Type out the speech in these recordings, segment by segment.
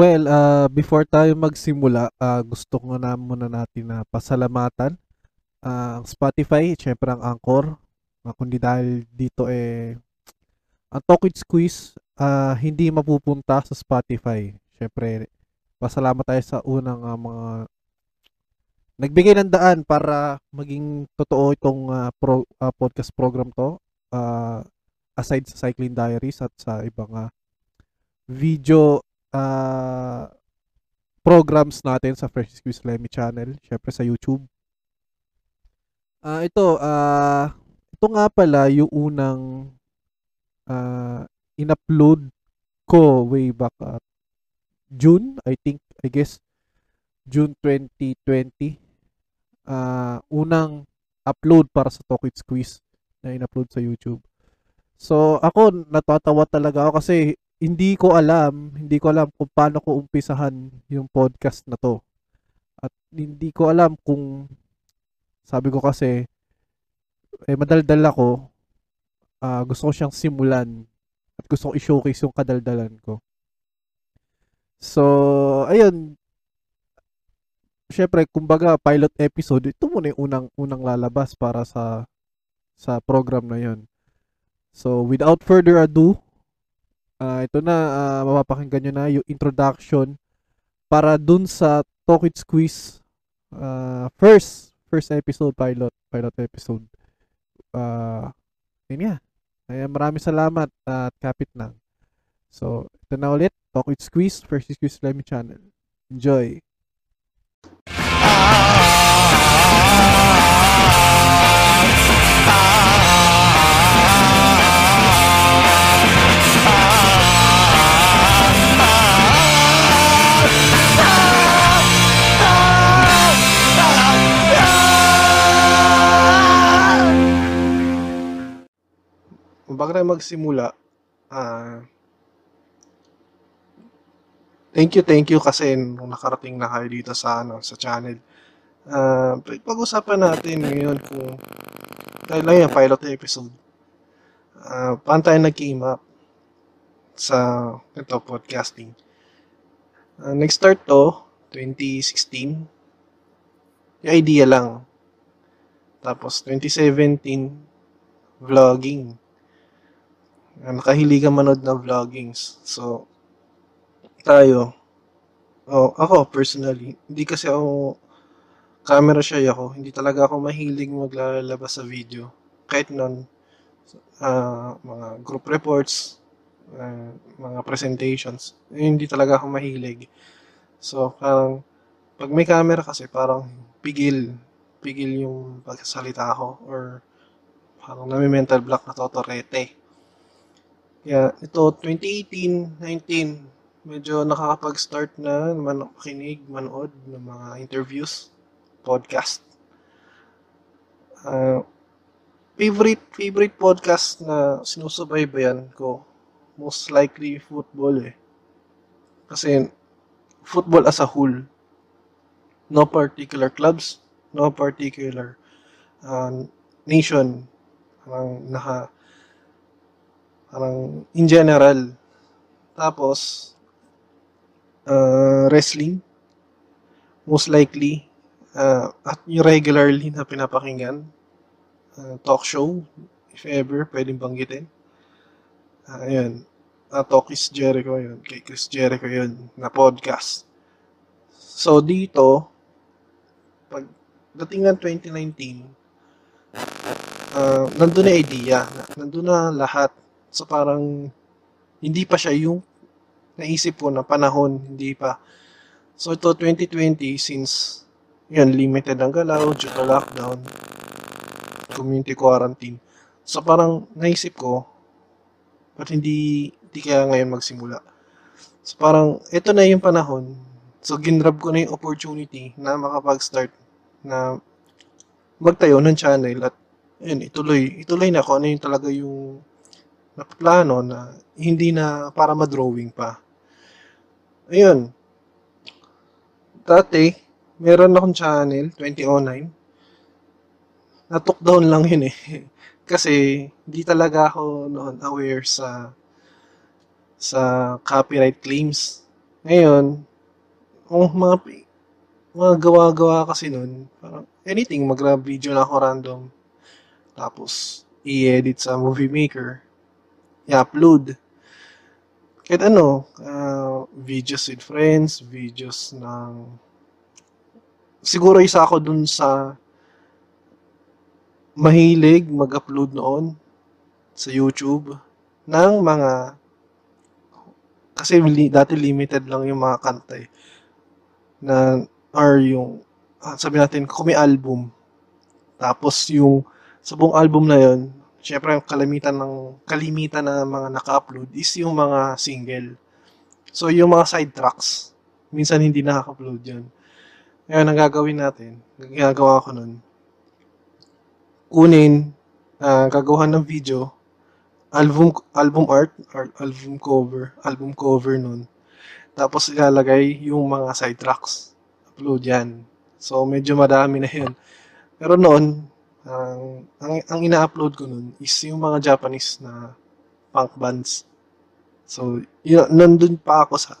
Well, uh, before tayo magsimula, uh, gusto ko na muna natin na pasalamatan uh, ang Spotify, syempre ang Anchor. Uh, kundi dahil dito eh ang Talk Squeeze uh, hindi mapupunta sa Spotify. Syempre, pasalamat tayo sa unang uh, mga nagbigay ng daan para maging totoo itong uh, pro, uh, podcast program to. Uh, aside sa Cycling Diaries at sa ibang uh, video uh, programs natin sa Fresh Squeeze Lemmy channel, syempre sa YouTube. Uh, ito, uh, ito nga pala yung unang uh, in-upload ko way back at June, I think, I guess, June 2020. Uh, unang upload para sa Talk With Squeeze na in-upload sa YouTube. So, ako, natatawa talaga ako kasi hindi ko alam, hindi ko alam kung paano ko umpisahan yung podcast na to. At hindi ko alam kung sabi ko kasi eh madaldal ako. Uh, gusto ko siyang simulan at gusto ko i-showcase yung kadaldalan ko. So, ayun. Syempre, kumbaga pilot episode, ito muna yung unang unang lalabas para sa sa program na 'yon. So, without further ado, Uh, ito na, uh, mapapakinggan nyo na yung introduction para dun sa Talk With Squeeze uh, first first episode pilot pilot episode. Uh, yun nga. Kaya maraming salamat at kapit na. So ito na ulit Talk With Squeeze first Squeeze Lemmy Channel. Enjoy bago tayo magsimula, ah, uh, thank you, thank you kasi nung nakarating na kayo dito sa, ano, sa channel. Uh, pag-usapan natin ngayon kung dahil lang yung pilot episode. Uh, paano tayo nag-came up sa ito, podcasting. Uh, nag-start to, 2016. Yung idea lang. Tapos, 2017, vlogging nakahiligan manood ng vloggings. So, tayo, oh, ako personally, hindi kasi ako camera shy ako. Hindi talaga ako mahilig maglalabas sa video. Kahit nun, uh, mga group reports, uh, mga presentations, eh, hindi talaga ako mahilig. So, parang, pag may camera kasi, parang pigil, pigil yung pagsasalita ko or parang nami-mental block na totorete. Kaya ito, 2018, 19, medyo nakakapag-start na makinig, manood ng mga interviews, podcast. Uh, favorite favorite podcast na sinusubaybayan ko, most likely football eh. Kasi football as a whole, no particular clubs, no particular uh, nation ang naka Parang in general. Tapos, uh, wrestling. Most likely. Uh, at yung regularly na pinapakinggan. Uh, talk show. If ever, pwedeng banggitin. Uh, ayun. Uh, talk is Jericho yun. Kay Chris Jericho yun. Na podcast. So, dito, pag dating ng 2019, uh, nandun na idea. Nandun na lahat So parang hindi pa siya yung naisip ko na panahon, hindi pa. So ito 2020 since yan limited ang galaw due to lockdown, community quarantine. So parang naisip ko ba't hindi hindi kaya ngayon magsimula. So parang ito na yung panahon. So ginrab ko na yung opportunity na makapag-start na magtayo ng channel at yun, ituloy, ituloy na ako ano yung talaga yung na plano na hindi na para ma-drawing pa. Ayun. Dati, meron akong channel, 2009. Natok down lang yun eh. Kasi, hindi talaga ako noon aware sa sa copyright claims. Ngayon, ang mga mga gawa-gawa kasi nun, parang anything, mag-video na ako random. Tapos, i-edit sa Movie Maker. I-upload. Kahit ano, uh, videos with friends, videos ng... Siguro isa ako dun sa mahilig mag-upload noon sa YouTube ng mga kasi li, dati limited lang yung mga kanta eh, na or yung ah, sabi natin kung may album tapos yung sa buong album na yon syempre yung kalimitan ng kalimitan na mga naka-upload is yung mga single. So yung mga side tracks minsan hindi nakaka-upload yun. Ngayon ang gagawin natin ginagawa ko nun. Kunin uh, gagawa ng video album album art or album cover album cover nun. Tapos ilalagay yung mga side tracks upload yan. So medyo madami na yun. Pero noon ang, ang, ang ina-upload ko nun is yung mga Japanese na punk bands so yun, nandun pa ako sa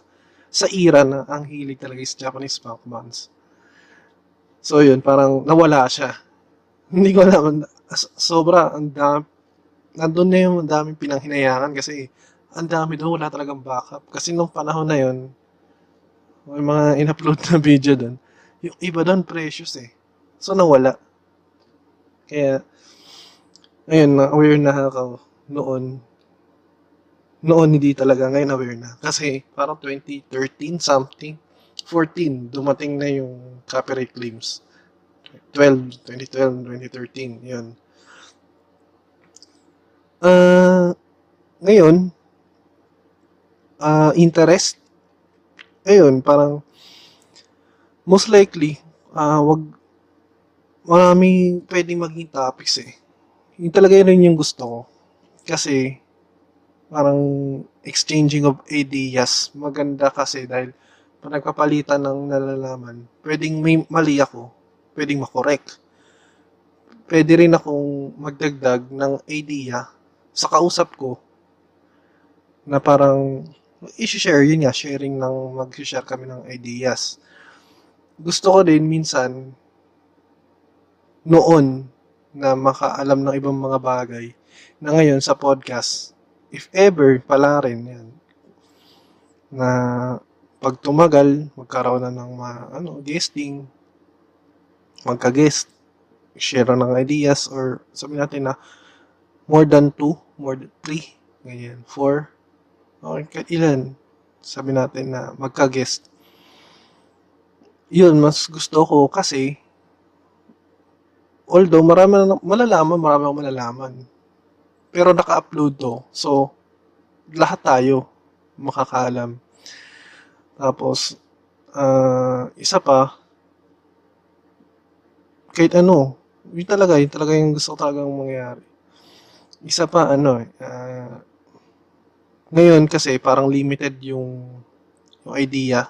sa era na ang hilig talaga is Japanese punk bands so yun parang nawala siya hindi ko alam sobra ang dami nandun na yung daming pinanghinayangan kasi ang dami doon, wala talagang backup. Kasi nung panahon na yon may mga in-upload na video doon, yung iba doon precious eh. So nawala. Kaya, ayun, aware na ako noon. Noon hindi talaga, ngayon aware na. Kasi parang 2013 something, 14, dumating na yung copyright claims. 12, 2012, 2013, yun. Uh, ngayon, uh, interest, ayun, parang, most likely, uh, wag, marami pwedeng maging topics eh. Yung talaga yun yung gusto ko. Kasi, parang, exchanging of ideas, maganda kasi dahil, pag nagpapalitan ng nalalaman, pwedeng may mali ako, pwedeng makorek. Pwede rin akong magdagdag ng idea sa kausap ko na parang i-share yun nga, sharing ng mag-share kami ng ideas. Gusto ko din minsan noon na makaalam ng ibang mga bagay na ngayon sa podcast, if ever, pala rin yan, na pag tumagal, magkaroon na ng mga, ano, guesting, magka-guest, share ng ideas, or sabi natin na more than 2, more than 3, ganyan, 4, okay, ilan, sabi natin na magka-guest. Yun, mas gusto ko kasi, although marami na, malalaman, marami akong malalaman. Pero naka-upload to. So, lahat tayo makakaalam. Tapos, uh, isa pa, kahit ano, yun talaga, yun talaga yung gusto ko talagang mangyari isa pa ano uh, ngayon kasi parang limited yung yung idea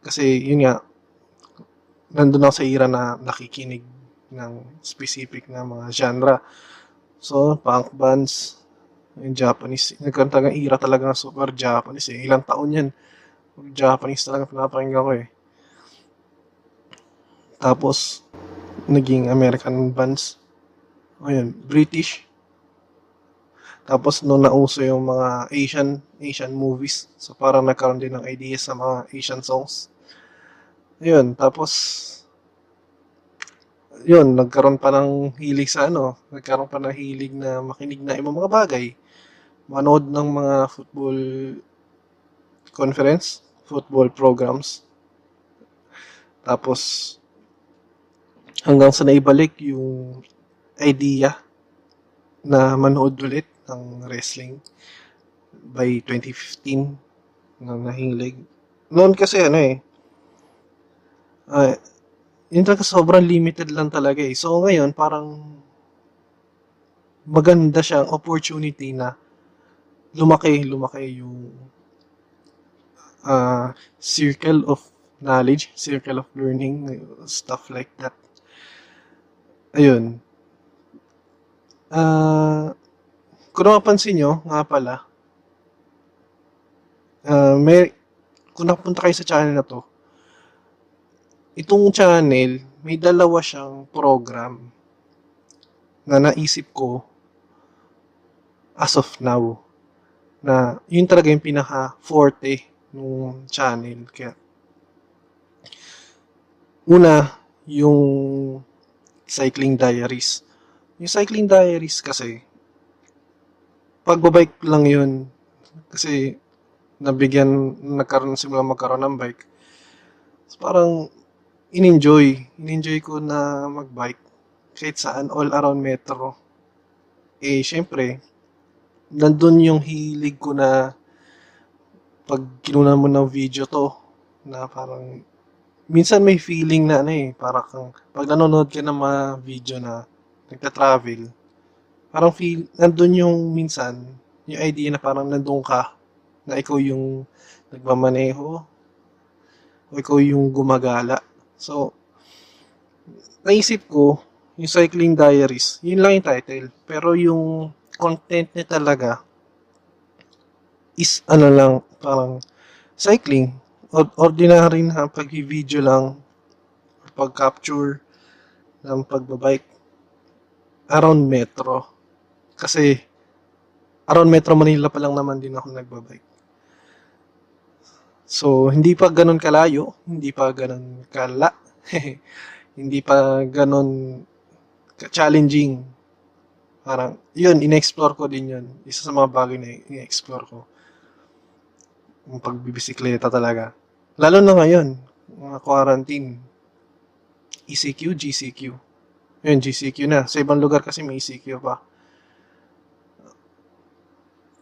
kasi yun nga nandun ako sa era na nakikinig ng specific na mga genre. So punk bands yung Japanese nagkaroon talaga era talaga ng super Japanese eh. ilang taon yan. Japanese talaga pinapakinggan ko eh. Tapos naging American bands. Ayun British. Tapos nung nauso yung mga Asian Asian movies, so parang nagkaroon din ng ideas sa mga Asian songs. Yun, tapos yun, nagkaroon pa ng hilig sa ano, nagkaroon pa ng hilig na makinig na ibang mga bagay. Manood ng mga football conference, football programs. Tapos hanggang sa naibalik yung idea na manood ulit ng wrestling by 2015 nang nahilig. Noon kasi ano eh, uh, yun talaga sobrang limited lang talaga eh. So ngayon parang maganda siyang opportunity na lumaki, lumaki yung uh, circle of knowledge, circle of learning, stuff like that. Ayun. Uh, kung napapansin nyo, nga pala, uh, may, kung napunta kayo sa channel na to, itong channel, may dalawa siyang program na naisip ko as of now na yun talaga yung pinaka forte ng channel. Kaya una, yung cycling diaries. Yung cycling diaries kasi pagbabike lang yun kasi nabigyan nagkaroon simula magkaroon ng bike. So, parang in-enjoy. In-enjoy ko na magbike kahit saan all around metro. Eh, syempre, nandun yung hilig ko na pag kinunan mo ng video to, na parang, minsan may feeling na ano eh, parang kang, pag nanonood ka ng mga video na nagta-travel, parang feel, nandun yung minsan, yung idea na parang nandun ka, na ikaw yung nagmamaneho, o ikaw yung gumagala. So, naisip ko, yung Cycling Diaries, yun lang yung title. Pero yung content niya talaga is ano lang, parang cycling. Or- Ordinary na pag-video lang, pag-capture ng pagbabike around metro. Kasi around Metro Manila pa lang naman din ako nagbabike. So, hindi pa ganun kalayo, hindi pa ganun kala, hindi pa ganun challenging. Parang, yun, in-explore ko din yun. Isa sa mga bagay na in-explore ko. Yung pagbibisikleta talaga. Lalo na ngayon, mga quarantine. ECQ, GCQ. Yun, GCQ na. Sa ibang lugar kasi may ECQ pa.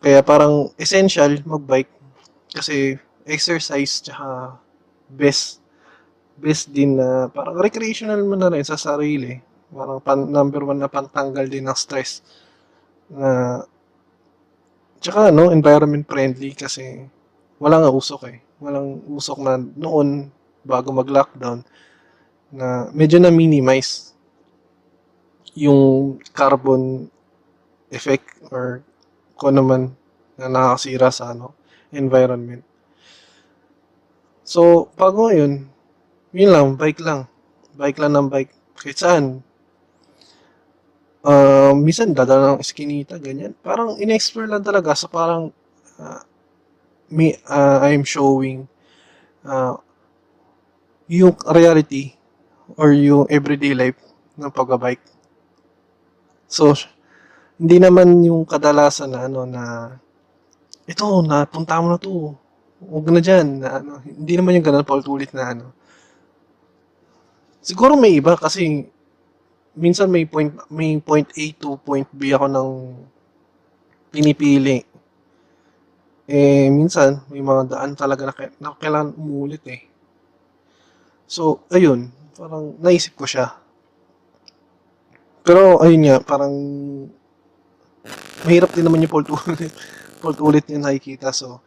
Kaya parang essential magbike kasi exercise tsaka best best din na parang recreational mo na rin sa sarili. Parang pan, number one na pantanggal din ng stress. Na tsaka no, environment friendly kasi wala nga usok eh. Walang usok na noon bago mag-lockdown na medyo na minimize yung carbon effect or kung ano man na nakakasira sa ano, environment. So, pag ngayon, yun lang, bike lang. Bike lang ng bike. Kahit saan. Uh, minsan, dadala ng eskinita, ganyan. Parang in-explore lang talaga. So, parang uh, me, uh, I'm showing uh, yung reality or yung everyday life ng pagbabike. So, hindi naman yung kadalasan na ano na ito, napunta mo na to. Huwag na dyan. Na, ano, hindi naman yung ganun paulit-ulit na ano. Siguro may iba kasi minsan may point may point A to point B ako ng pinipili. Eh, minsan, may mga daan talaga na, na kailangan umulit eh. So, ayun, parang naisip ko siya. Pero, ayun nga, parang mahirap din naman yung fault ulit. fault ulit yung nakikita. So,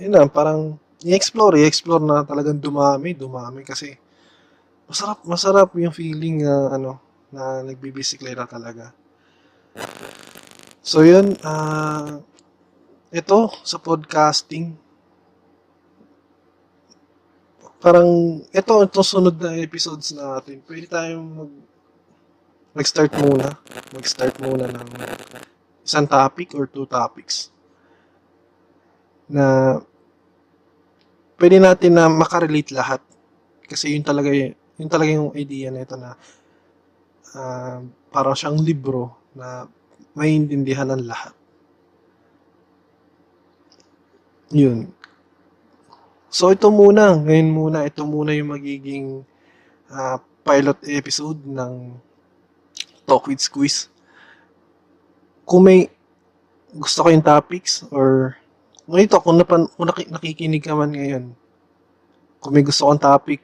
yun lang, parang i-explore, i-explore na talagang dumami, dumami kasi masarap, masarap yung feeling na ano, na nagbibisikleta talaga. So, yun, uh, ito, sa podcasting, parang, ito, ito sunod na episodes natin, pwede tayong mag, mag-start muna, mag-start muna ng isang topic or two topics na pwede natin na makarelate lahat. Kasi yun talaga yun talaga yung idea na ito na uh, parang siyang libro na maintindihan ng lahat. Yun. So ito muna. Ngayon muna ito muna yung magiging uh, pilot episode ng Talk with Squeeze. Kung may gusto kayong topics or ganito, kung, napan, kung nakikinig ka man ngayon, kung may gusto kong topic,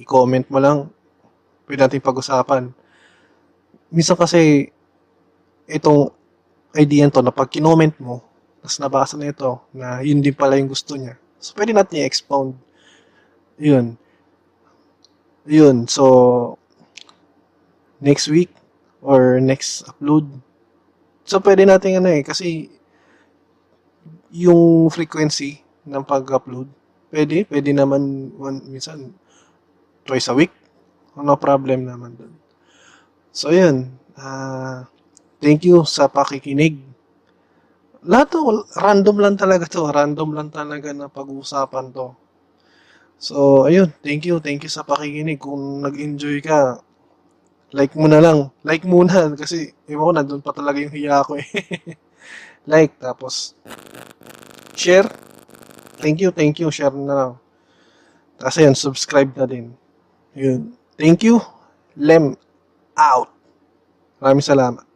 i-comment mo lang, pwede natin pag-usapan. Minsan kasi, itong idea to na pag kinoment mo, tapos nabasa na ito, na yun din pala yung gusto niya. So, pwede natin i-expound. Yun. Yun. So, next week, or next upload, So, pwede natin ano eh, kasi yung frequency ng pag-upload, pwede. Pwede naman one, minsan twice a week. No problem naman dun. So, yun. Ah, thank you sa pakikinig. Lahat to, random lang talaga to. Random lang talaga na pag-uusapan to. So, ayun. Thank you. Thank you sa pakikinig. Kung nag-enjoy ka, like mo na lang. Like muna. Kasi, ewan ko, nandun pa talaga yung hiya ko eh. like, tapos, share. Thank you, thank you. Share na lang. Tapos ayun, subscribe na din. Yun. Thank you. Lem out. Maraming salamat.